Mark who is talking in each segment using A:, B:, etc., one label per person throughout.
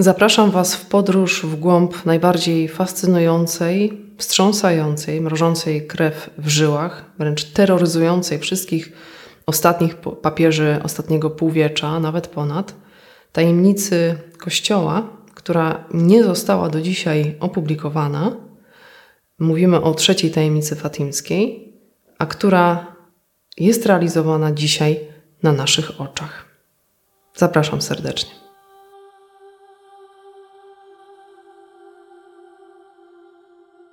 A: Zapraszam Was w podróż w głąb najbardziej fascynującej, wstrząsającej, mrożącej krew w żyłach, wręcz terroryzującej wszystkich ostatnich papieży ostatniego półwiecza, nawet ponad, tajemnicy Kościoła, która nie została do dzisiaj opublikowana. Mówimy o trzeciej tajemnicy fatimskiej, a która jest realizowana dzisiaj na naszych oczach. Zapraszam serdecznie.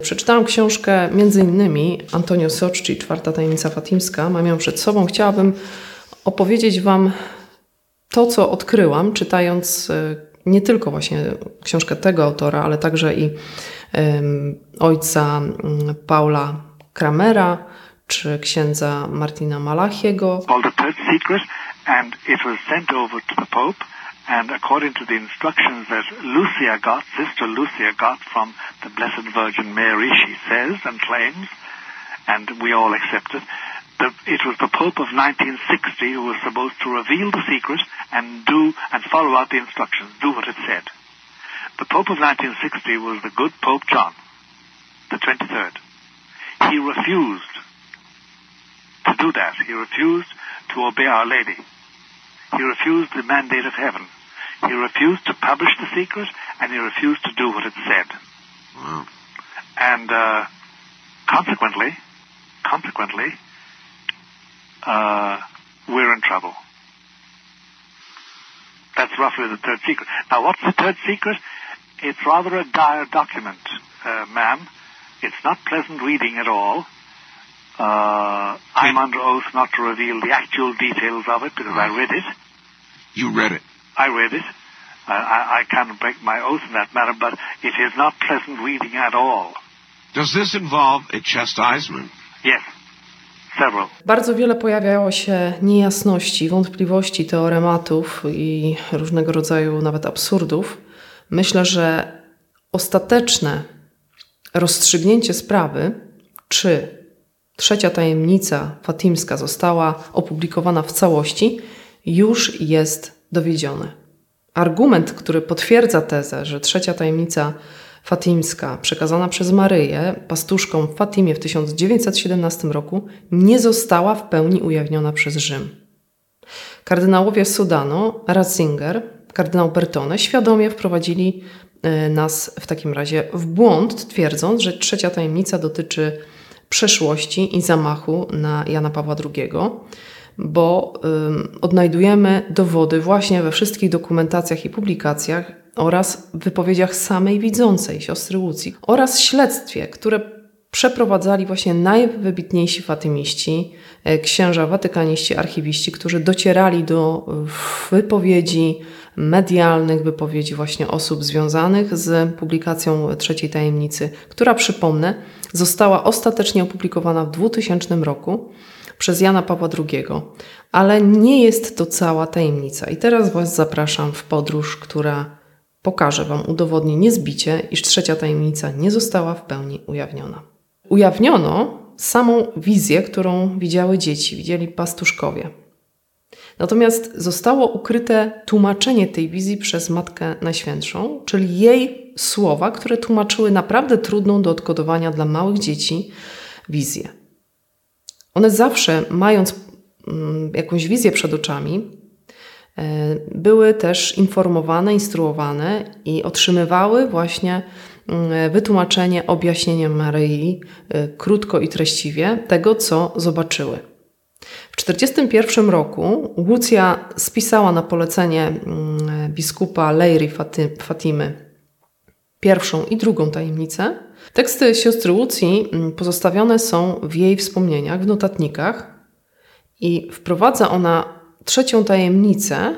A: Przeczytałam książkę między innymi Antonio Socci, Czwarta tajemnica fatimska. Mam ją przed sobą. Chciałabym opowiedzieć Wam to, co odkryłam, czytając e, nie tylko właśnie książkę tego autora, ale także i ojca um, Paula Kramera, czy księdza Martina Malachiego.
B: and it was sent over to the Pope. And according to the instructions that Lucia got, Sister Lucia got from the Blessed Virgin Mary, she says and claims, and we all accept it, the, it was the Pope of 1960 who was supposed to reveal the secret and do and follow out the instructions, do what it said. The Pope of 1960 was the good Pope John, the 23rd. He refused to do that. He refused to obey Our Lady. He refused the mandate of heaven. He refused to publish the secret, and he refused to do what it said. Wow. And uh, consequently, consequently, uh, we're in trouble. That's roughly the third secret. Now, what's the third secret? It's rather a dire document, uh, ma'am. It's not pleasant reading at all. Uh, I'm under oath not to reveal the actual details of it because I read it.
C: You read it?
B: I read it. I, I can't break my oath in that matter, but it is not pleasant reading at all.
C: Does this involve a chastisement?
B: Yes. Several.
A: Bardzo wiele pojawiało się niejasności, wątpliwości, teorematów i różnego rodzaju nawet absurdów. Myślę, że ostateczne rozstrzygnięcie sprawy, czy trzecia tajemnica fatimska została opublikowana w całości, już jest dowiedzione. Argument, który potwierdza tezę, że trzecia tajemnica fatimska, przekazana przez Maryję pastuszkom w Fatimie w 1917 roku, nie została w pełni ujawniona przez Rzym. Kardynałowie Sudano, Ratzinger, kardynał Bertone świadomie wprowadzili e, nas w takim razie w błąd, twierdząc, że trzecia tajemnica dotyczy przeszłości i zamachu na Jana Pawła II bo odnajdujemy dowody właśnie we wszystkich dokumentacjach i publikacjach oraz wypowiedziach samej widzącej siostry Łucji oraz śledztwie, które przeprowadzali właśnie najwybitniejsi fatymiści, e, księża watykaniści, archiwiści, którzy docierali do wypowiedzi medialnych, wypowiedzi właśnie osób związanych z publikacją Trzeciej Tajemnicy, która przypomnę, została ostatecznie opublikowana w 2000 roku przez Jana Pawła II. Ale nie jest to cała tajemnica. I teraz Was zapraszam w podróż, która pokaże Wam, udowodni niezbicie, iż trzecia tajemnica nie została w pełni ujawniona. Ujawniono samą wizję, którą widziały dzieci, widzieli pastuszkowie. Natomiast zostało ukryte tłumaczenie tej wizji przez Matkę Najświętszą, czyli jej słowa, które tłumaczyły naprawdę trudną do odkodowania dla małych dzieci wizję. One zawsze, mając mm, jakąś wizję przed oczami, e, były też informowane, instruowane i otrzymywały właśnie mm, wytłumaczenie, objaśnienie Maryi e, krótko i treściwie tego, co zobaczyły. W 1941 roku Łucja spisała na polecenie mm, biskupa Leiry Fatimy pierwszą i drugą tajemnicę, Teksty siostry Łucji mm, pozostawione są w jej wspomnieniach, w notatnikach i wprowadza ona trzecią tajemnicę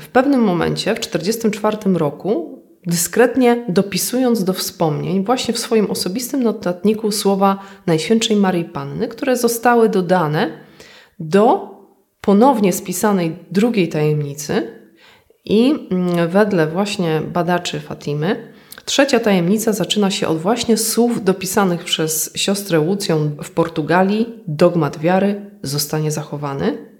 A: w pewnym momencie, w 1944 roku, dyskretnie dopisując do wspomnień właśnie w swoim osobistym notatniku słowa Najświętszej Maryi Panny, które zostały dodane do ponownie spisanej drugiej tajemnicy i mm, wedle właśnie badaczy Fatimy Trzecia tajemnica zaczyna się od właśnie słów dopisanych przez siostrę Łucją w Portugalii. Dogmat wiary zostanie zachowany.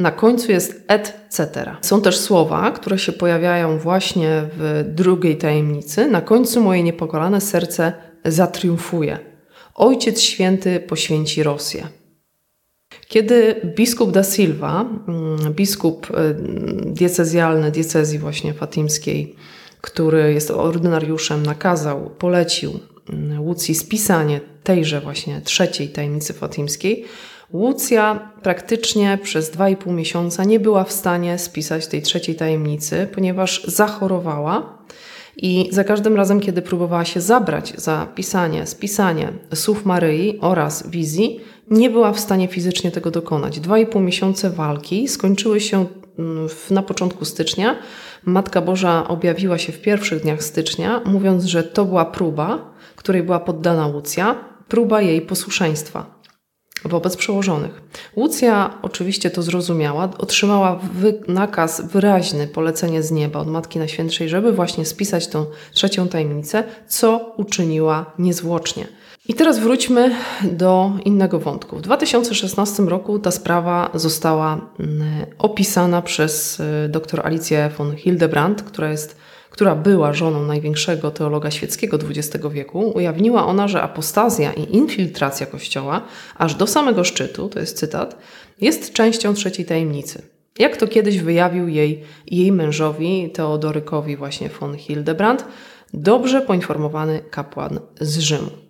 A: Na końcu jest etc. Są też słowa, które się pojawiają właśnie w drugiej tajemnicy. Na końcu moje niepokolane serce zatriumfuje. Ojciec Święty poświęci Rosję. Kiedy biskup da Silva, mm, biskup y, diecezjalny diecezji właśnie fatimskiej, który jest ordynariuszem, nakazał, polecił mm, Łucji spisanie tejże właśnie trzeciej tajemnicy fatimskiej, Łucja praktycznie przez dwa i pół miesiąca nie była w stanie spisać tej trzeciej tajemnicy, ponieważ zachorowała i za każdym razem, kiedy próbowała się zabrać za pisanie, spisanie słów Maryi oraz wizji, nie była w stanie fizycznie tego dokonać. Dwa i pół miesiące walki skończyły się na początku stycznia. Matka Boża objawiła się w pierwszych dniach stycznia, mówiąc, że to była próba, której była poddana Łucja, próba jej posłuszeństwa wobec przełożonych. Łucja oczywiście to zrozumiała, otrzymała wy nakaz wyraźny, polecenie z nieba od Matki Najświętszej, żeby właśnie spisać tą trzecią tajemnicę, co uczyniła niezwłocznie. I teraz wróćmy do innego wątku. W 2016 roku ta sprawa została mm, opisana przez y, dr Alicję von Hildebrand, która jest która była żoną największego teologa świeckiego XX wieku, ujawniła ona, że apostazja i infiltracja Kościoła, aż do samego szczytu, to jest cytat, jest częścią trzeciej tajemnicy. Jak to kiedyś wyjawił jej jej mężowi, Teodorykowi właśnie von Hildebrand, dobrze poinformowany kapłan z Rzymu.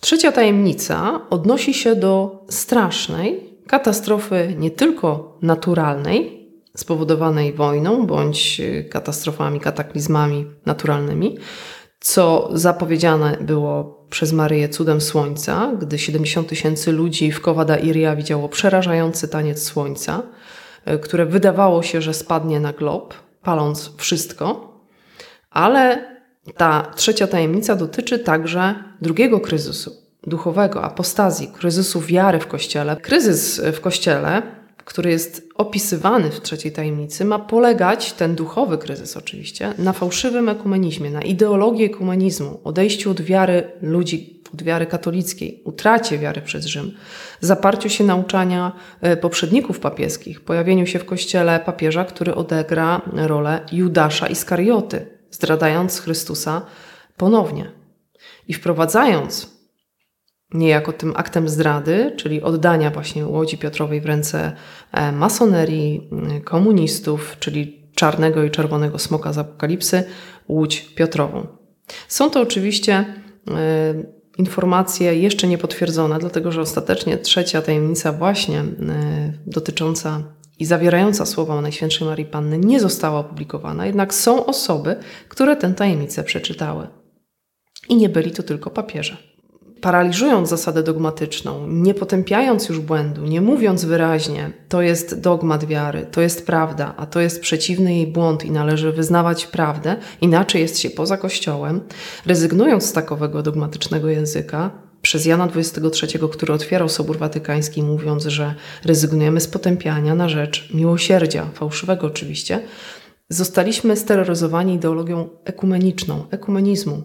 A: Trzecia tajemnica odnosi się do strasznej katastrofy nie tylko naturalnej, spowodowanej wojną bądź katastrofami, kataklizmami naturalnymi, co zapowiedziane było przez Maryję cudem słońca, gdy 70 tysięcy ludzi w Kowada Iria widziało przerażający taniec słońca, e, które wydawało się, że spadnie na glob, paląc wszystko, ale ta trzecia tajemnica dotyczy także drugiego kryzysu duchowego, apostazji, kryzysu wiary w Kościele. Kryzys w Kościele który jest opisywany w trzeciej tajemnicy, ma polegać, ten duchowy kryzys oczywiście, na fałszywym ekumenizmie, na ideologii ekumenizmu, odejściu od wiary ludzi, od wiary katolickiej, utracie wiary przez Rzym, zaparciu się nauczania e, poprzedników papieskich, pojawieniu się w kościele papieża, który odegra rolę Judasza Iskarioty, zdradając Chrystusa ponownie. I wprowadzając niejako tym aktem zdrady, czyli oddania właśnie Łodzi Piotrowej w ręce e, masonerii, komunistów, czyli czarnego i czerwonego smoka z apokalipsy, Łódź Piotrową. Są to oczywiście e, informacje jeszcze niepotwierdzone, dlatego że ostatecznie trzecia tajemnica właśnie e, dotycząca i zawierająca słowa Najświętszej Marii Panny nie została opublikowana, jednak są osoby, które tę tajemnicę przeczytały. I nie byli to tylko papieże paraliżując zasadę dogmatyczną, nie potępiając już błędu, nie mówiąc wyraźnie, to jest dogmat wiary, to jest prawda, a to jest przeciwny jej błąd i należy wyznawać prawdę, inaczej jest się poza Kościołem, rezygnując z takowego dogmatycznego języka, przez Jana XXIII, który otwierał Sobór Watykański, mówiąc, że rezygnujemy z potępiania na rzecz miłosierdzia, fałszywego oczywiście, zostaliśmy steroryzowani ideologią ekumeniczną, ekumenizmu,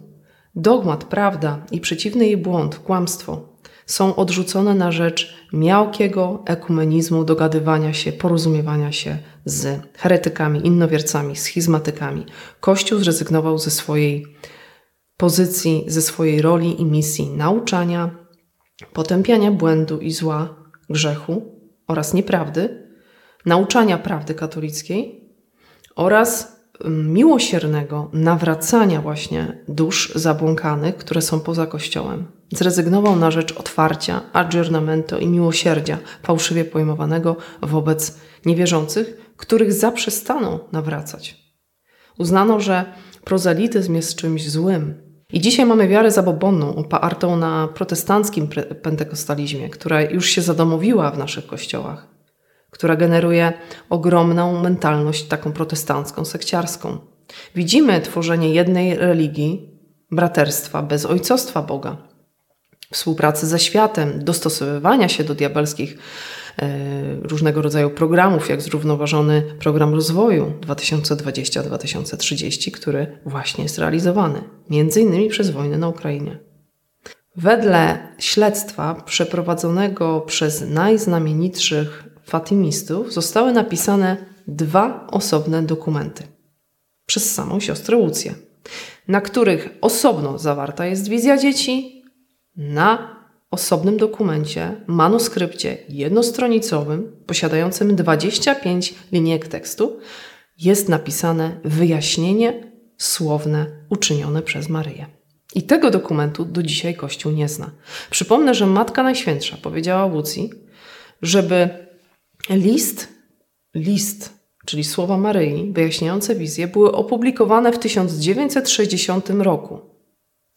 A: Dogmat, prawda i przeciwny jej błąd, kłamstwo są odrzucone na rzecz miałkiego ekumenizmu, dogadywania się, porozumiewania się z heretykami, innowiercami, schizmatykami. Kościół zrezygnował ze swojej pozycji, ze swojej roli i misji nauczania, potępiania błędu i zła, grzechu oraz nieprawdy, nauczania prawdy katolickiej oraz miłosiernego nawracania właśnie dusz zabłąkanych, które są poza Kościołem. Zrezygnował na rzecz otwarcia, aggiornamento i miłosierdzia fałszywie pojmowanego wobec niewierzących, których zaprzestaną nawracać. Uznano, że prozelityzm jest czymś złym. I dzisiaj mamy wiarę zabobonną, opartą na protestanckim pentekostalizmie, która już się zadomowiła w naszych kościołach która generuje ogromną mentalność taką protestancką, sekciarską. Widzimy tworzenie jednej religii, braterstwa bez ojcostwa Boga, współpracy ze światem, dostosowywania się do diabelskich różnego rodzaju programów, jak zrównoważony program rozwoju 2020-2030, który właśnie jest realizowany, między innymi przez wojnę na Ukrainie. Wedle śledztwa przeprowadzonego przez najznamienitszych Fatimistów zostały napisane dwa osobne dokumenty przez samą siostrę Łucję, na których osobno zawarta jest wizja dzieci, na osobnym dokumencie, manuskrypcie jednostronicowym, posiadającym 25 linijek tekstu, jest napisane wyjaśnienie słowne uczynione przez Maryję. I tego dokumentu do dzisiaj Kościół nie zna. Przypomnę, że Matka Najświętsza powiedziała Łucji, żeby list, list, czyli słowa Maryi, wyjaśniające wizję, były opublikowane w 1960 roku.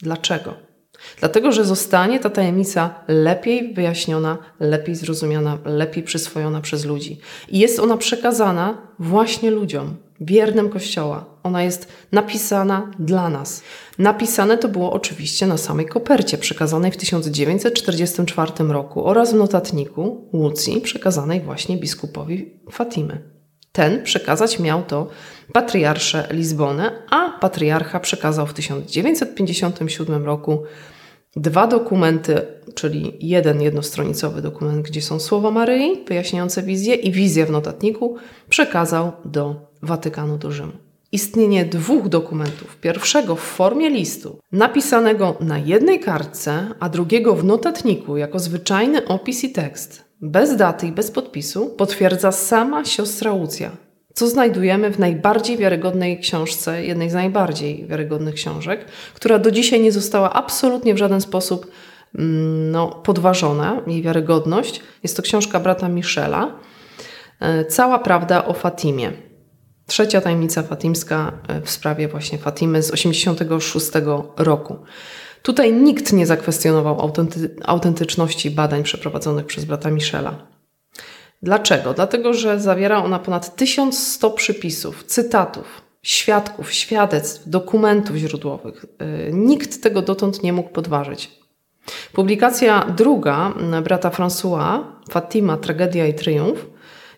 A: Dlaczego? Dlatego, że zostanie ta tajemnica lepiej wyjaśniona, lepiej zrozumiana, lepiej przyswojona przez ludzi. I jest ona przekazana właśnie ludziom, wiernym Kościoła. Ona jest napisana dla nas. Napisane to było oczywiście na samej kopercie, przekazanej w 1944 roku oraz w notatniku Łucji, przekazanej właśnie biskupowi Fatimy. Ten przekazać miał to patriarsze Lizbonę, a patriarcha przekazał w 1957 roku dwa dokumenty, czyli jeden jednostronicowy dokument, gdzie są słowa Maryi wyjaśniające wizję i wizję w notatniku, przekazał do Watykanu do Rzymu. Istnienie dwóch dokumentów, pierwszego w formie listu, napisanego na jednej kartce, a drugiego w notatniku jako zwyczajny opis i tekst, bez daty i bez podpisu, potwierdza sama siostra Łucja, co znajdujemy w najbardziej wiarygodnej książce, jednej z najbardziej wiarygodnych książek, która do dzisiaj nie została absolutnie w żaden sposób mm, no, podważona, jej wiarygodność. Jest to książka brata Michela, e, Cała prawda o Fatimie. Trzecia tajemnica fatimska e, w sprawie właśnie Fatimy z 86 roku. Tutaj nikt nie zakwestionował autenty autentyczności badań przeprowadzonych przez brata Michela. Dlaczego? Dlatego, że zawiera ona ponad 1100 przypisów, cytatów, świadków, świadectw, dokumentów źródłowych. E, nikt tego dotąd nie mógł podważyć. Publikacja druga brata François, Fatima, Tragedia i Triumf,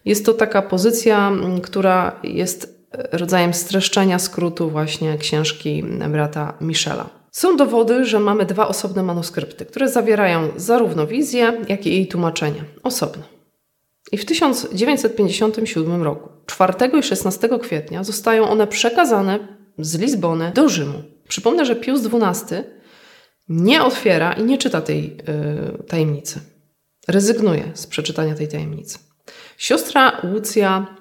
A: jest to taka pozycja, która jest rodzajem streszczenia skrótu właśnie książki brata Michela. Są dowody, że mamy dwa osobne manuskrypty, które zawierają zarówno wizję, jak i jej tłumaczenie osobno. I w 1957 roku, 4 i 16 kwietnia, zostają one przekazane z Lizbony do Rzymu. Przypomnę, że Pius XII nie otwiera i nie czyta tej yy, tajemnicy. Rezygnuje z przeczytania tej tajemnicy. Siostra Łucja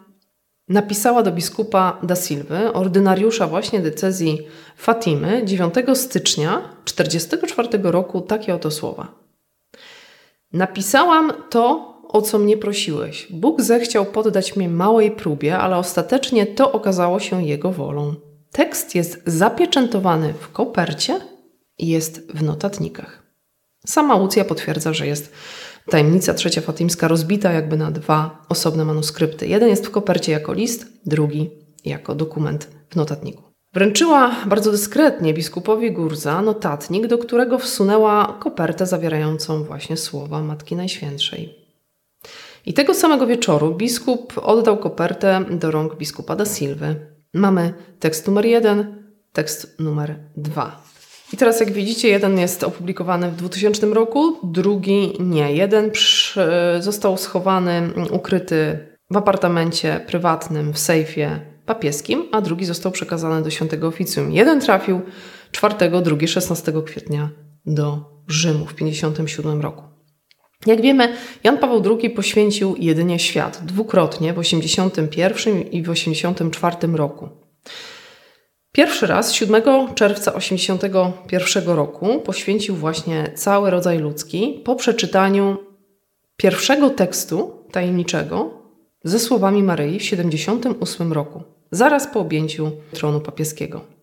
A: napisała do biskupa da Silva, ordynariusza właśnie decyzji Fatimy, 9 stycznia 1944 roku takie oto słowa. Napisałam to, o co mnie prosiłeś. Bóg zechciał poddać mnie małej próbie, ale ostatecznie to okazało się Jego wolą. Tekst jest zapieczętowany w kopercie i jest w notatnikach. Sama Łucja potwierdza, że jest tajemnica trzecia fatimska rozbita jakby na dwa osobne manuskrypty. Jeden jest w kopercie jako list, drugi jako dokument w notatniku. Wręczyła bardzo dyskretnie biskupowi Gurza notatnik, do którego wsunęła kopertę zawierającą właśnie słowa Matki Najświętszej. I tego samego wieczoru biskup oddał kopertę do rąk biskupa da Silwy. Mamy tekst numer jeden, tekst numer dwa. I teraz, jak widzicie, jeden jest opublikowany w 2000 roku, drugi nie. Jeden przy, został schowany, ukryty w apartamencie prywatnym, w sejfie papieskim, a drugi został przekazany do świętego oficjum. Jeden trafił 4, drugi 16 kwietnia do Rzymu w 57 roku. Jak wiemy, Jan Paweł II poświęcił jedynie świat dwukrotnie w 81 i w 84 roku. Pierwszy raz 7 czerwca 1981 roku poświęcił właśnie cały rodzaj ludzki po przeczytaniu pierwszego tekstu tajemniczego ze słowami Maryi w 78 roku, zaraz po objęciu tronu papieskiego.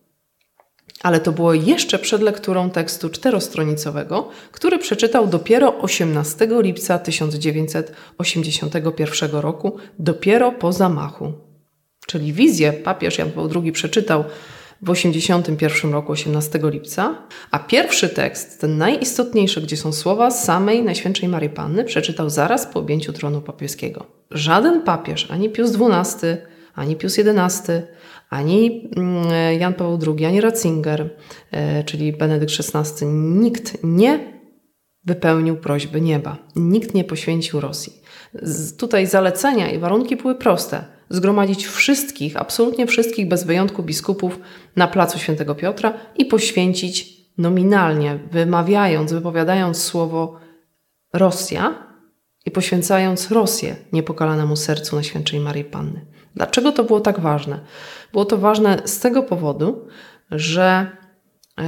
A: Ale to było jeszcze przed lekturą tekstu czterostronicowego, który przeczytał dopiero 18 lipca 1981 roku, dopiero po zamachu. Czyli wizję papież Jan Paweł II przeczytał w 1981 roku, 18 lipca, a pierwszy tekst, ten najistotniejszy, gdzie są słowa samej Najświętszej Marii Panny, przeczytał zaraz po objęciu tronu papieskiego. Żaden papież, ani Pius XII, ani Pius XI, ani mm, Jan Paweł II, ani Ratzinger, e, czyli Benedykt XVI, nikt nie wypełnił prośby nieba. Nikt nie poświęcił Rosji. Tutaj zalecenia i warunki były proste. Zgromadzić wszystkich, absolutnie wszystkich, bez wyjątku biskupów na placu Świętego Piotra i poświęcić nominalnie, wymawiając, wypowiadając słowo Rosja i poświęcając Rosję niepokalanemu sercu Najświętszej Maryi Panny. Dlaczego to było tak ważne? Było to ważne z tego powodu, że yy,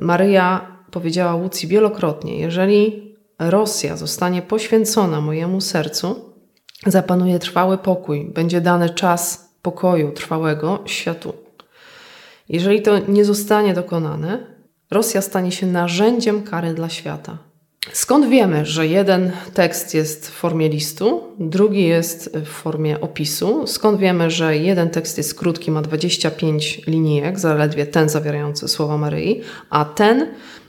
A: Maryja powiedziała Łucji wielokrotnie: Jeżeli Rosja zostanie poświęcona mojemu sercu, zapanuje trwały pokój, będzie dany czas pokoju trwałego światu. Jeżeli to nie zostanie dokonane, Rosja stanie się narzędziem kary dla świata. Skąd wiemy, że jeden tekst jest w formie listu, drugi jest w formie opisu? Skąd wiemy, że jeden tekst jest krótki, ma 25 linijek, zaledwie ten zawierający słowa Maryi, a ten,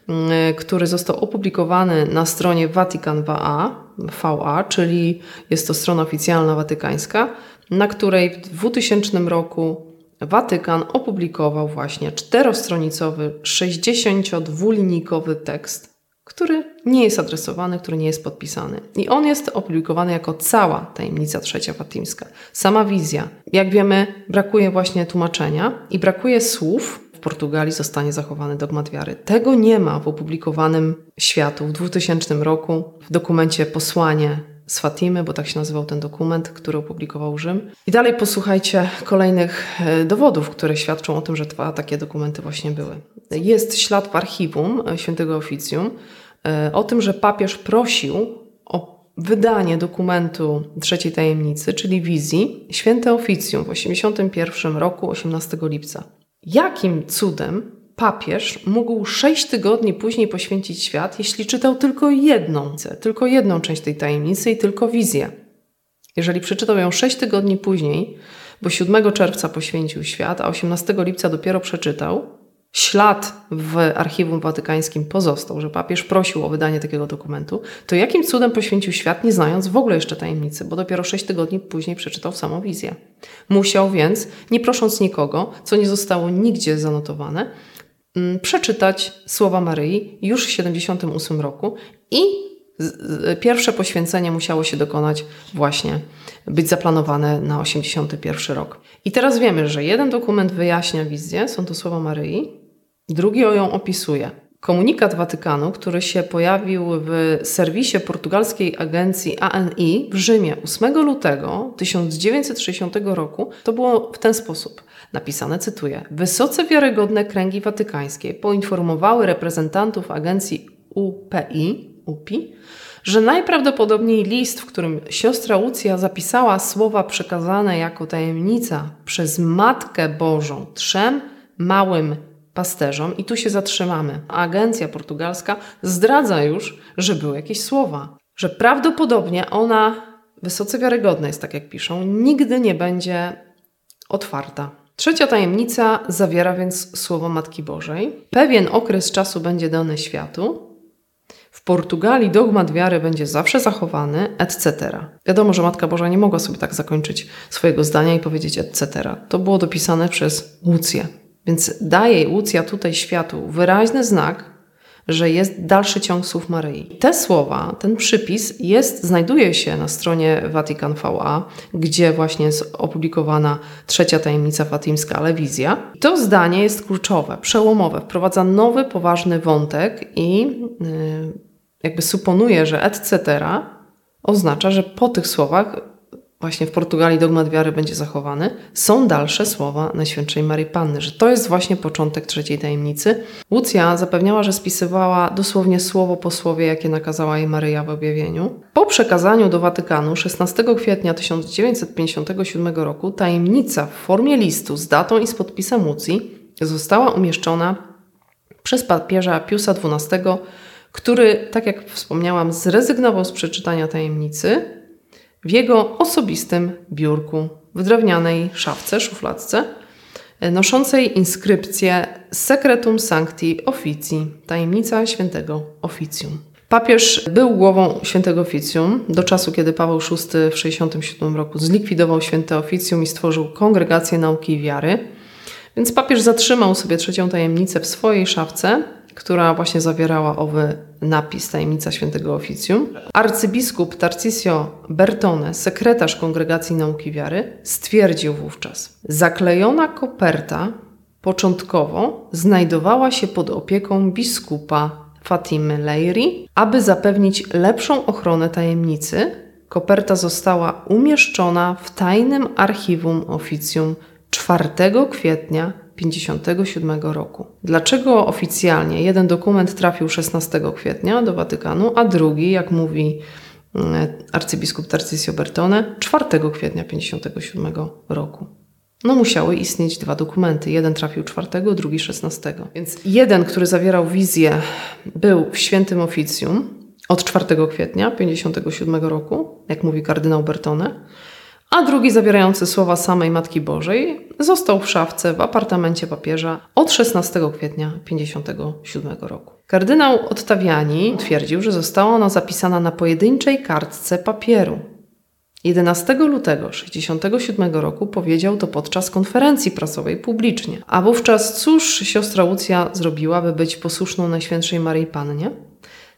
A: mm, który został opublikowany na stronie Vatican VA, VA, czyli jest to strona oficjalna watykańska, na której w 2000 roku Watykan opublikował właśnie czterostronicowy, 62-linijkowy tekst który nie jest adresowany, który nie jest podpisany. I on jest opublikowany jako cała tajemnica trzecia fatimska. Sama wizja. Jak wiemy, brakuje właśnie tłumaczenia i brakuje słów. W Portugalii zostanie zachowany dogmat wiary. Tego nie ma w opublikowanym światu w 2000 roku w dokumencie Posłanie z Fatimy, bo tak się nazywał ten dokument, który opublikował Rzym. I dalej posłuchajcie kolejnych e, dowodów, które świadczą o tym, że dwa takie dokumenty właśnie były. Jest ślad w archiwum e, Świętego Oficjum o tym, że papież prosił o wydanie dokumentu trzeciej tajemnicy, czyli wizji, Święte Oficjum w 81 roku, 18 lipca. Jakim cudem papież mógł sześć tygodni później poświęcić świat, jeśli czytał tylko jedną, tylko jedną część tej tajemnicy i tylko wizję. Jeżeli przeczytał ją sześć tygodni później, bo 7 czerwca poświęcił świat, a 18 lipca dopiero przeczytał, ślad w archiwum watykańskim pozostał, że papież prosił o wydanie takiego dokumentu, to jakim cudem poświęcił świat, nie znając w ogóle jeszcze tajemnicy, bo dopiero sześć tygodni później przeczytał samą wizję. Musiał więc, nie prosząc nikogo, co nie zostało nigdzie zanotowane, Mm, przeczytać słowa Maryi już w 78 roku i pierwsze poświęcenie musiało się dokonać właśnie, być zaplanowane na 81 rok. I teraz wiemy, że jeden dokument wyjaśnia wizję, są to słowa Maryi, drugi ją opisuje. Komunikat Watykanu, który się pojawił w serwisie portugalskiej agencji ANI w Rzymie 8 lutego 1960 roku, to było w ten sposób napisane, cytuję: Wysoce wiarygodne kręgi watykańskie poinformowały reprezentantów agencji UPI, UPI że najprawdopodobniej list, w którym siostra Lucja zapisała słowa przekazane jako tajemnica przez Matkę Bożą trzem małym pasterzom, i tu się zatrzymamy. Agencja portugalska zdradza już, że były jakieś słowa, że prawdopodobnie ona, wysoce wiarygodna jest, tak jak piszą, nigdy nie będzie otwarta. Trzecia tajemnica zawiera więc słowo Matki Bożej. Pewien okres czasu będzie dany światu. W Portugalii dogmat wiary będzie zawsze zachowany, etc. Wiadomo, że Matka Boża nie mogła sobie tak zakończyć swojego zdania i powiedzieć etc. To było dopisane przez Łucję. Więc daje Łucja tutaj światu wyraźny znak, że jest dalszy ciąg słów Maryi. Te słowa, ten przypis jest, znajduje się na stronie Vatican VA, gdzie właśnie jest opublikowana trzecia tajemnica fatimska, ale wizja. To zdanie jest kluczowe, przełomowe, wprowadza nowy, poważny wątek i yy, jakby suponuje, że etc. oznacza, że po tych słowach właśnie w Portugalii dogmat wiary będzie zachowany, są dalsze słowa Najświętszej Marii Panny, że to jest właśnie początek trzeciej tajemnicy. Łucja zapewniała, że spisywała dosłownie słowo po słowie, jakie nakazała jej Maryja w objawieniu. Po przekazaniu do Watykanu 16 kwietnia 1957 roku tajemnica w formie listu z datą i z podpisem Łucji została umieszczona przez papieża Piusa XII, który, tak jak wspomniałam, zrezygnował z przeczytania tajemnicy w jego osobistym biurku w drewnianej szafce, szufladce, e, noszącej inskrypcję Secretum Sancti Officii, tajemnica świętego oficjum. Papież był głową świętego oficjum do czasu, kiedy Paweł VI w 1967 roku zlikwidował święte oficjum i stworzył kongregację nauki i wiary. Więc papież zatrzymał sobie trzecią tajemnicę w swojej szafce która właśnie zawierała owy napis Tajemnica Świętego Oficjum. Arcybiskup Tarcisio Bertone, sekretarz Kongregacji Nauki Wiary, stwierdził wówczas: Zaklejona koperta początkowo znajdowała się pod opieką biskupa Fatimy Leiri, aby zapewnić lepszą ochronę tajemnicy. Koperta została umieszczona w tajnym archiwum oficjum 4 kwietnia 1957 roku. Dlaczego oficjalnie jeden dokument trafił 16 kwietnia do Watykanu, a drugi, jak mówi mm, arcybiskup Tarcisio Bertone, 4 kwietnia 1957 roku? No musiały istnieć dwa dokumenty. Jeden trafił 4, drugi 16. Więc jeden, który zawierał wizję, był w świętym oficjum od 4 kwietnia 1957 roku, jak mówi kardynał Bertone, a drugi zawierający słowa samej Matki Bożej został w szafce w apartamencie papieża od 16 kwietnia 1957 roku. Kardynał Ottaviani twierdził, że została ona zapisana na pojedynczej kartce papieru. 11 lutego 1967 roku powiedział to podczas konferencji prasowej publicznie. A wówczas cóż siostra Łucja zrobiła, by być posłuszną Najświętszej Maryi Pannie?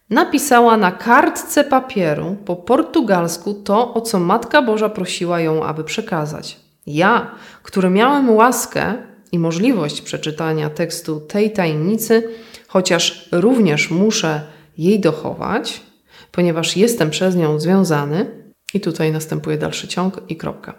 A: Napisała na kartce papieru po portugalsku to, o co Matka Boża prosiła ją, aby przekazać. Ja, który miałem łaskę i możliwość przeczytania tekstu tej tajemnicy, chociaż również muszę jej dochować, ponieważ jestem przez nią związany, i tutaj następuje dalszy ciąg i kropka.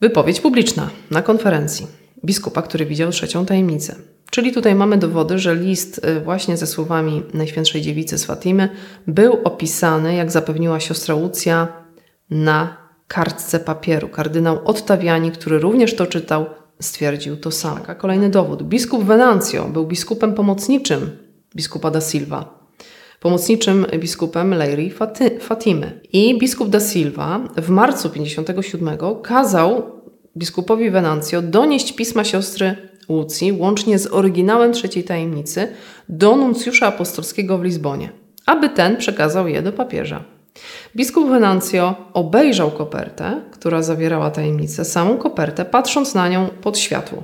A: Wypowiedź publiczna na konferencji biskupa, który widział trzecią tajemnicę. Czyli tutaj mamy dowody, że list y, właśnie ze słowami Najświętszej Dziewicy z Fatimy był opisany, jak zapewniła siostra Łucja, na kartce papieru. Kardynał Ottaviani, który również to czytał, stwierdził to samo. A kolejny dowód. Biskup Venancio był biskupem pomocniczym biskupa da Silva. Pomocniczym biskupem Leiri Fatimy. I biskup da Silva w marcu 57 kazał biskupowi Venancio donieść pisma siostry Łucji, łącznie z oryginałem trzeciej tajemnicy, do nuncjusza apostolskiego w Lizbonie, aby ten przekazał je do papieża. Biskup Venancio obejrzał kopertę, która zawierała tajemnicę, samą kopertę, patrząc na nią pod światło.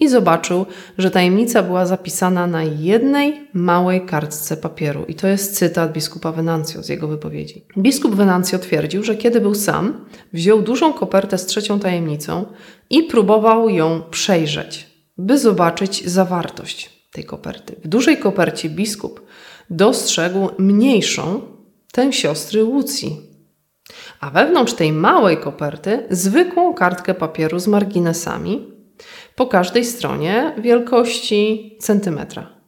A: I zobaczył, że tajemnica była zapisana na jednej małej kartce papieru. I to jest cytat biskupa Venancio z jego wypowiedzi. Biskup Venancio twierdził, że kiedy był sam, wziął dużą kopertę z trzecią tajemnicą i próbował ją przejrzeć by zobaczyć zawartość tej koperty. W dużej kopercie biskup dostrzegł mniejszą, tę siostry Łucji, a wewnątrz tej małej koperty zwykłą kartkę papieru z marginesami po każdej stronie wielkości centymetra.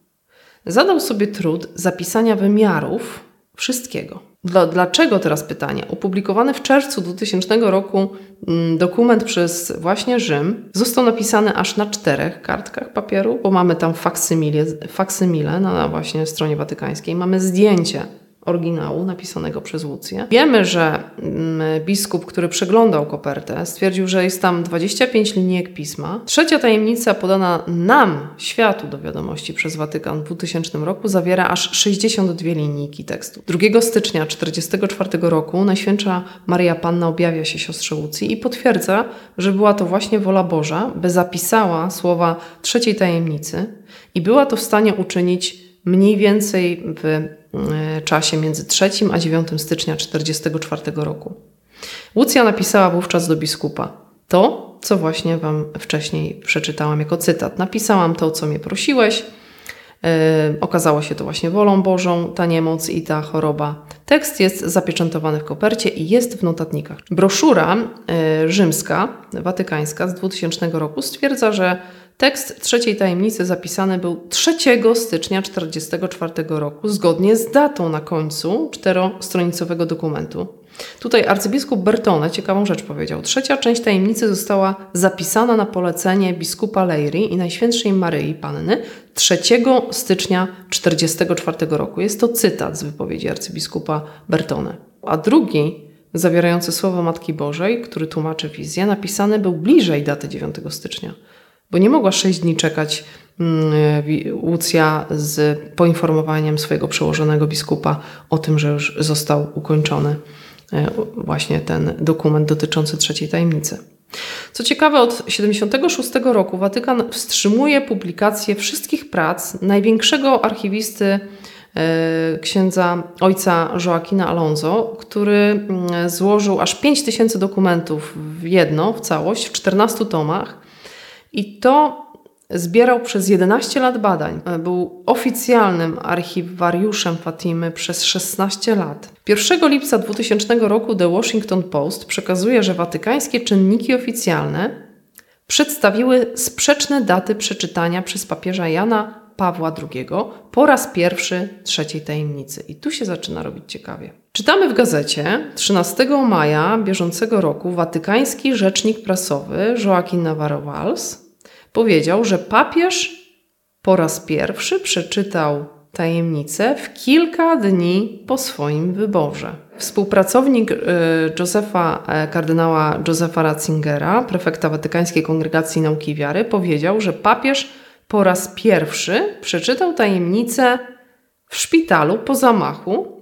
A: Zadał sobie trud zapisania wymiarów wszystkiego. Dla, dlaczego teraz pytanie? Opublikowany w czerwcu 2000 roku mm, dokument przez właśnie Rzym został napisany aż na czterech kartkach papieru, bo mamy tam faksymile, faksymile na właśnie stronie watykańskiej, mamy zdjęcie oryginału napisanego przez Łucję. Wiemy, że mm, biskup, który przeglądał kopertę, stwierdził, że jest tam 25 linijek pisma. Trzecia tajemnica podana nam, światu do wiadomości przez Watykan w 2000 roku zawiera aż 62 linijki tekstu. 2 stycznia 1944 roku Najświętsza Maria Panna objawia się siostrze Łucji i potwierdza, że była to właśnie wola Boża, by zapisała słowa trzeciej tajemnicy i była to w stanie uczynić mniej więcej w czasie między 3 a 9 stycznia 1944 roku. Łucja napisała wówczas do biskupa to, co właśnie Wam wcześniej przeczytałam jako cytat. Napisałam to, co mnie prosiłeś. E, okazało się to właśnie wolą Bożą, ta niemoc i ta choroba. Tekst jest zapieczętowany w kopercie i jest w notatnikach. Broszura e, rzymska, watykańska z 2000 roku stwierdza, że Tekst trzeciej tajemnicy zapisany był 3 stycznia 1944 roku, zgodnie z datą na końcu czterostronicowego dokumentu. Tutaj arcybiskup Bertone ciekawą rzecz powiedział. Trzecia część tajemnicy została zapisana na polecenie biskupa Leiry i Najświętszej Maryi Panny 3 stycznia 1944 roku. Jest to cytat z wypowiedzi arcybiskupa Bertone. A drugi, zawierający słowo Matki Bożej, który tłumaczy wizję, napisany był bliżej daty 9 stycznia bo nie mogła sześć dni czekać mm, Łucja z poinformowaniem swojego przełożonego biskupa o tym, że już został ukończony e, właśnie ten dokument dotyczący trzeciej tajemnicy. Co ciekawe, od 1976 roku Watykan wstrzymuje publikację wszystkich prac największego archiwisty e, księdza ojca Joaquina Alonso, który mm, złożył aż 5000 dokumentów w jedno, w całość, w 14 tomach. I to Zbierał przez 11 lat badań. Był oficjalnym archiwariuszem Fatimy przez 16 lat. 1 lipca 2000 roku The Washington Post przekazuje, że watykańskie czynniki oficjalne przedstawiły sprzeczne daty przeczytania przez papieża Jana Pawła II po raz pierwszy trzeciej tajemnicy. I tu się zaczyna robić ciekawie. Czytamy w gazecie 13 maja bieżącego roku watykański rzecznik prasowy Joaquin Navarro Valls powiedział, że papież po raz pierwszy przeczytał tajemnicę w kilka dni po swoim wyborze. Współpracownik y, Józefa, e, kardynała Józefa Ratzingera, prefekta Watykańskiej Kongregacji Nauki Wiary, powiedział, że papież po raz pierwszy przeczytał tajemnicę w szpitalu po zamachu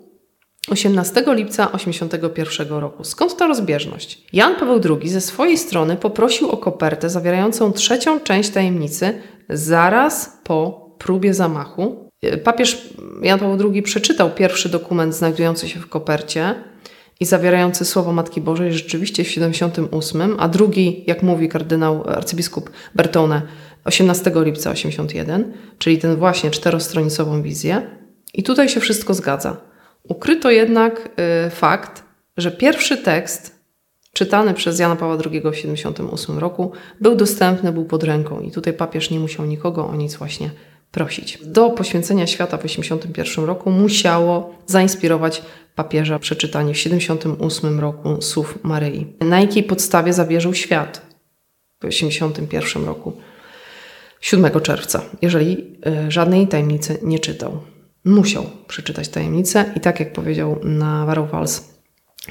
A: 18 lipca 1981 roku. Skąd ta rozbieżność? Jan Paweł II ze swojej strony poprosił o kopertę zawierającą trzecią część tajemnicy zaraz po próbie zamachu. Papież Jan Paweł II przeczytał pierwszy dokument znajdujący się w kopercie i zawierający słowo Matki Bożej rzeczywiście w 78, a drugi, jak mówi kardynał arcybiskup Bertone, 18 lipca 81, czyli ten właśnie czterostronicową wizję. I tutaj się wszystko zgadza. Ukryto jednak y, fakt, że pierwszy tekst czytany przez Jana Pawła II w 1978 roku był dostępny, był pod ręką i tutaj papież nie musiał nikogo o nic właśnie prosić. Do poświęcenia świata w 1981 roku musiało zainspirować papieża przeczytanie w 1978 roku słów Maryi. Na jakiej podstawie zawierzył świat w 1981 roku, 7 czerwca, jeżeli y, żadnej tajemnicy nie czytał musiał przeczytać tajemnicę i tak jak powiedział Navarro Valls,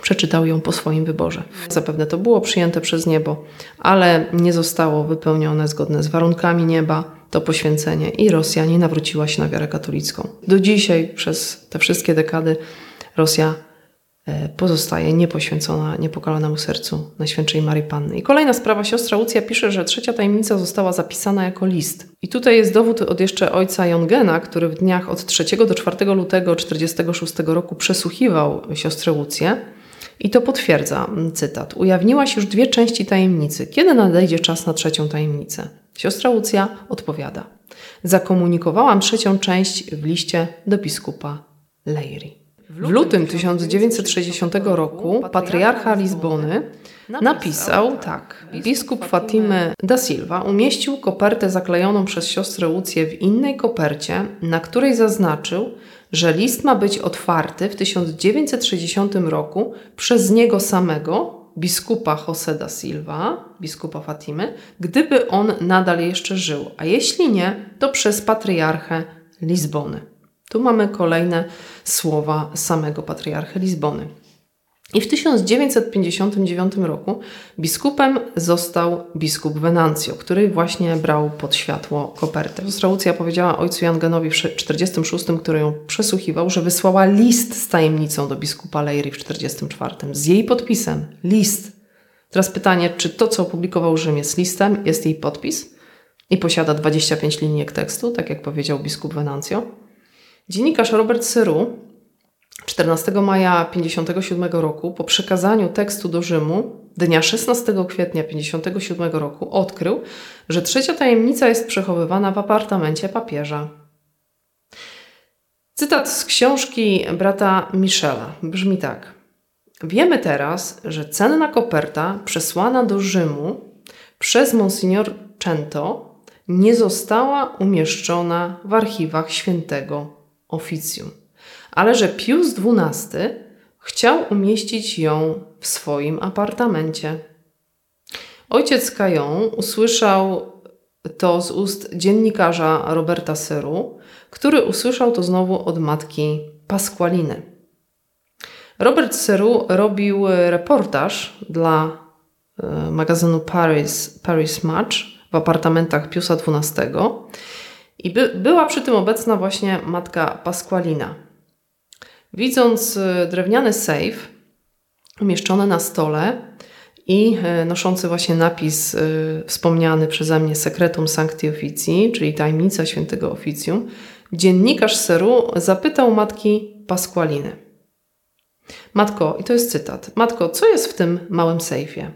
A: przeczytał ją po swoim wyborze. Zapewne to było przyjęte przez niebo, ale nie zostało wypełnione zgodne z warunkami nieba to poświęcenie i Rosja nie nawróciła się na wiarę katolicką. Do dzisiaj, przez te wszystkie dekady, Rosja pozostaje niepoświęcona niepokalanemu sercu Najświętszej Marii Panny. I kolejna sprawa, siostra Łucja pisze, że trzecia tajemnica została zapisana jako list. I tutaj jest dowód od jeszcze ojca Jongena, który w dniach od 3 do 4 lutego 1946 roku przesłuchiwał siostrę Łucję. I to potwierdza cytat. Ujawniłaś już dwie części tajemnicy. Kiedy nadejdzie czas na trzecią tajemnicę? Siostra Łucja odpowiada. Zakomunikowałam trzecią część w liście do biskupa Leiry. W lutym 1960 roku patriarcha Lizbony napisał tak. Biskup Fatimy da Silva umieścił kopertę zaklejoną przez siostrę Łucję w innej kopercie, na której zaznaczył, że list ma być otwarty w 1960 roku przez niego samego, biskupa José da Silva, biskupa Fatimy, gdyby on nadal jeszcze żył, a jeśli nie, to przez patriarchę Lizbony. Tu mamy kolejne słowa samego patriarchy Lizbony. I w 1959 roku biskupem został biskup Venancio, który właśnie brał pod światło kopertę. Siostra powiedziała ojcu Jangenowi w 1946, który ją przesłuchiwał, że wysłała list z tajemnicą do biskupa Leiry w 1944 z jej podpisem. List. Teraz pytanie, czy to, co opublikował Rzym jest listem, jest jej podpis i posiada 25 linijek tekstu, tak jak powiedział biskup Venancio? Dziennikarz Robert Seru 14 maja 1957 roku po przekazaniu tekstu do Rzymu dnia 16 kwietnia 1957 roku odkrył, że trzecia tajemnica jest przechowywana w apartamencie papieża. Cytat z książki brata Michela brzmi tak. Wiemy teraz, że cenna koperta przesłana do Rzymu przez Monsignor Cento nie została umieszczona w archiwach świętego oficjum, ale że Pius XII chciał umieścić ją w swoim apartamencie. Ojciec Kajon usłyszał to z ust dziennikarza Roberta Seru, który usłyszał to znowu od matki Pasqualiny. Robert Seru robił reportaż dla e, magazynu Paris, Paris Match w apartamentach Piusa XII i by, była przy tym obecna właśnie matka Pasqualina. Widząc y, drewniany sejf umieszczony na stole i e, noszący właśnie napis y, wspomniany przeze mnie Secretum Sancti Officii, czyli tajemnica świętego oficjum, dziennikarz Seru zapytał matki Pasqualiny. Matko, i to jest cytat, Matko, co jest w tym małym sejfie?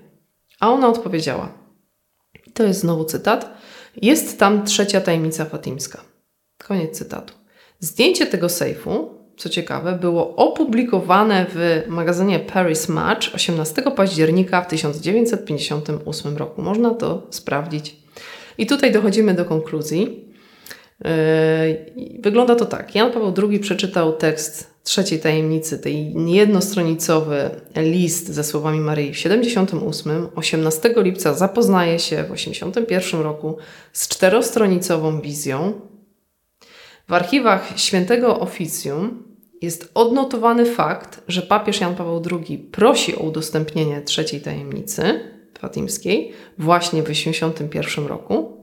A: A ona odpowiedziała, to jest znowu cytat, jest tam trzecia tajemnica fatimska. Koniec cytatu. Zdjęcie tego sejfu, co ciekawe, było opublikowane w magazynie Paris Match 18 października w 1958 roku. Można to sprawdzić. I tutaj dochodzimy do konkluzji. Yy, wygląda to tak. Jan Paweł II przeczytał tekst trzeciej tajemnicy, tej jednostronicowy list ze słowami Maryi w 78. 18 lipca zapoznaje się w 81 roku z czterostronicową wizją. W archiwach świętego oficjum jest odnotowany fakt, że papież Jan Paweł II prosi o udostępnienie trzeciej tajemnicy fatimskiej właśnie w 81 roku.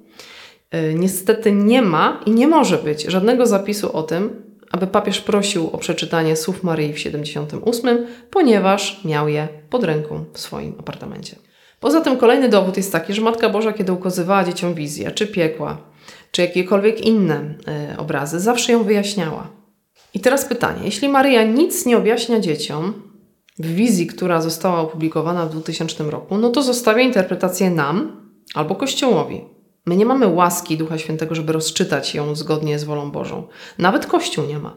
A: Yy, niestety nie ma i nie może być żadnego zapisu o tym, aby papież prosił o przeczytanie słów Maryi w 78, ponieważ miał je pod ręką w swoim apartamencie. Poza tym kolejny dowód jest taki, że Matka Boża, kiedy ukazywała dzieciom wizję, czy piekła, czy jakiekolwiek inne y, obrazy, zawsze ją wyjaśniała. I teraz pytanie: jeśli Maryja nic nie objaśnia dzieciom w wizji, która została opublikowana w 2000 roku, no to zostawia interpretację nam albo Kościołowi. My nie mamy łaski Ducha Świętego, żeby rozczytać ją zgodnie z wolą Bożą. Nawet Kościół nie ma.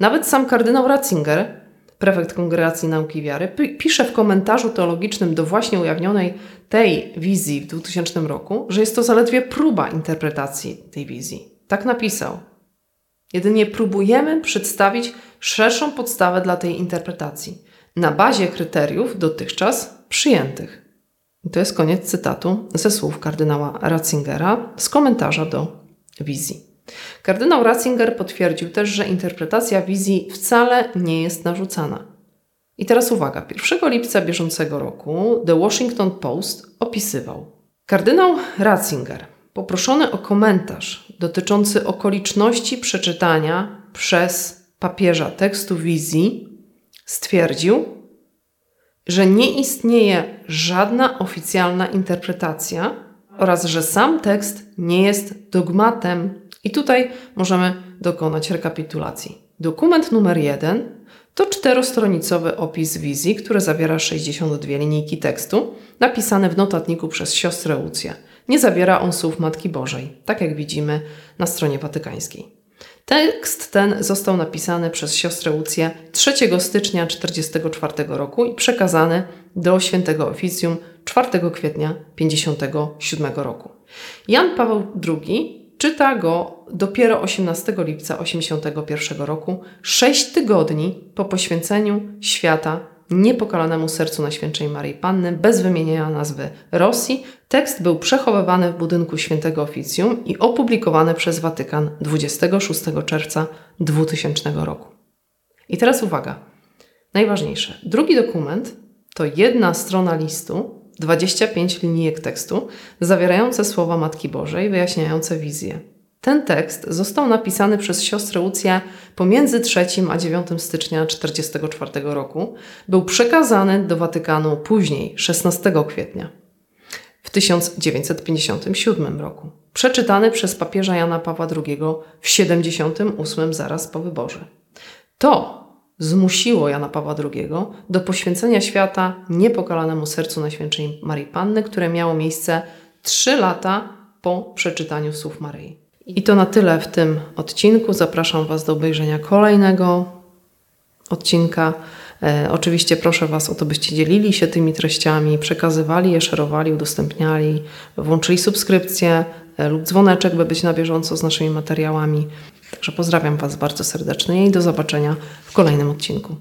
A: Nawet sam kardynał Ratzinger, prefekt Kongregacji Nauki Wiary, pisze w komentarzu teologicznym do właśnie ujawnionej tej wizji w 2000 roku, że jest to zaledwie próba interpretacji tej wizji. Tak napisał. Jedynie próbujemy przedstawić szerszą podstawę dla tej interpretacji na bazie kryteriów dotychczas przyjętych. To jest koniec cytatu ze słów kardynała Ratzingera z komentarza do wizji. Kardynał Ratzinger potwierdził też, że interpretacja wizji wcale nie jest narzucana. I teraz uwaga, 1 lipca bieżącego roku The Washington Post opisywał. Kardynał Ratzinger, poproszony o komentarz dotyczący okoliczności przeczytania przez papieża tekstu wizji, stwierdził, że nie istnieje żadna oficjalna interpretacja oraz że sam tekst nie jest dogmatem. I tutaj możemy dokonać rekapitulacji. Dokument numer jeden to czterostronicowy opis wizji, który zawiera 62 linijki tekstu, napisane w notatniku przez siostrę Łucję. Nie zawiera on słów Matki Bożej, tak jak widzimy na stronie watykańskiej. Tekst ten został napisany przez siostrę Łucję 3 stycznia 1944 roku i przekazany do świętego oficjum 4 kwietnia 1957 roku. Jan Paweł II czyta go dopiero 18 lipca 1981 roku, 6 tygodni po poświęceniu świata niepokalanemu sercu Najświętszej Maryi Panny bez wymienienia nazwy Rosji. Tekst był przechowywany w budynku Świętego Oficjum i opublikowany przez Watykan 26 czerwca 2000 roku. I teraz uwaga, najważniejsze. Drugi dokument to jedna strona listu, 25 linijek tekstu, zawierające słowa Matki Bożej, wyjaśniające wizję. Ten tekst został napisany przez siostrę Łucję pomiędzy 3 a 9 stycznia 1944 roku. Był przekazany do Watykanu później, 16 kwietnia w 1957 roku. Przeczytany przez papieża Jana Pawła II w 78 zaraz po wyborze. To zmusiło Jana Pawła II do poświęcenia świata niepokalanemu sercu Najświętszej Marii Panny, które miało miejsce 3 lata po przeczytaniu słów Maryi. I to na tyle w tym odcinku. Zapraszam Was do obejrzenia kolejnego odcinka. E, oczywiście proszę Was o to, byście dzielili się tymi treściami, przekazywali je, szerowali, udostępniali, włączyli subskrypcję e, lub dzwoneczek, by być na bieżąco z naszymi materiałami. Także pozdrawiam Was bardzo serdecznie i do zobaczenia w kolejnym odcinku.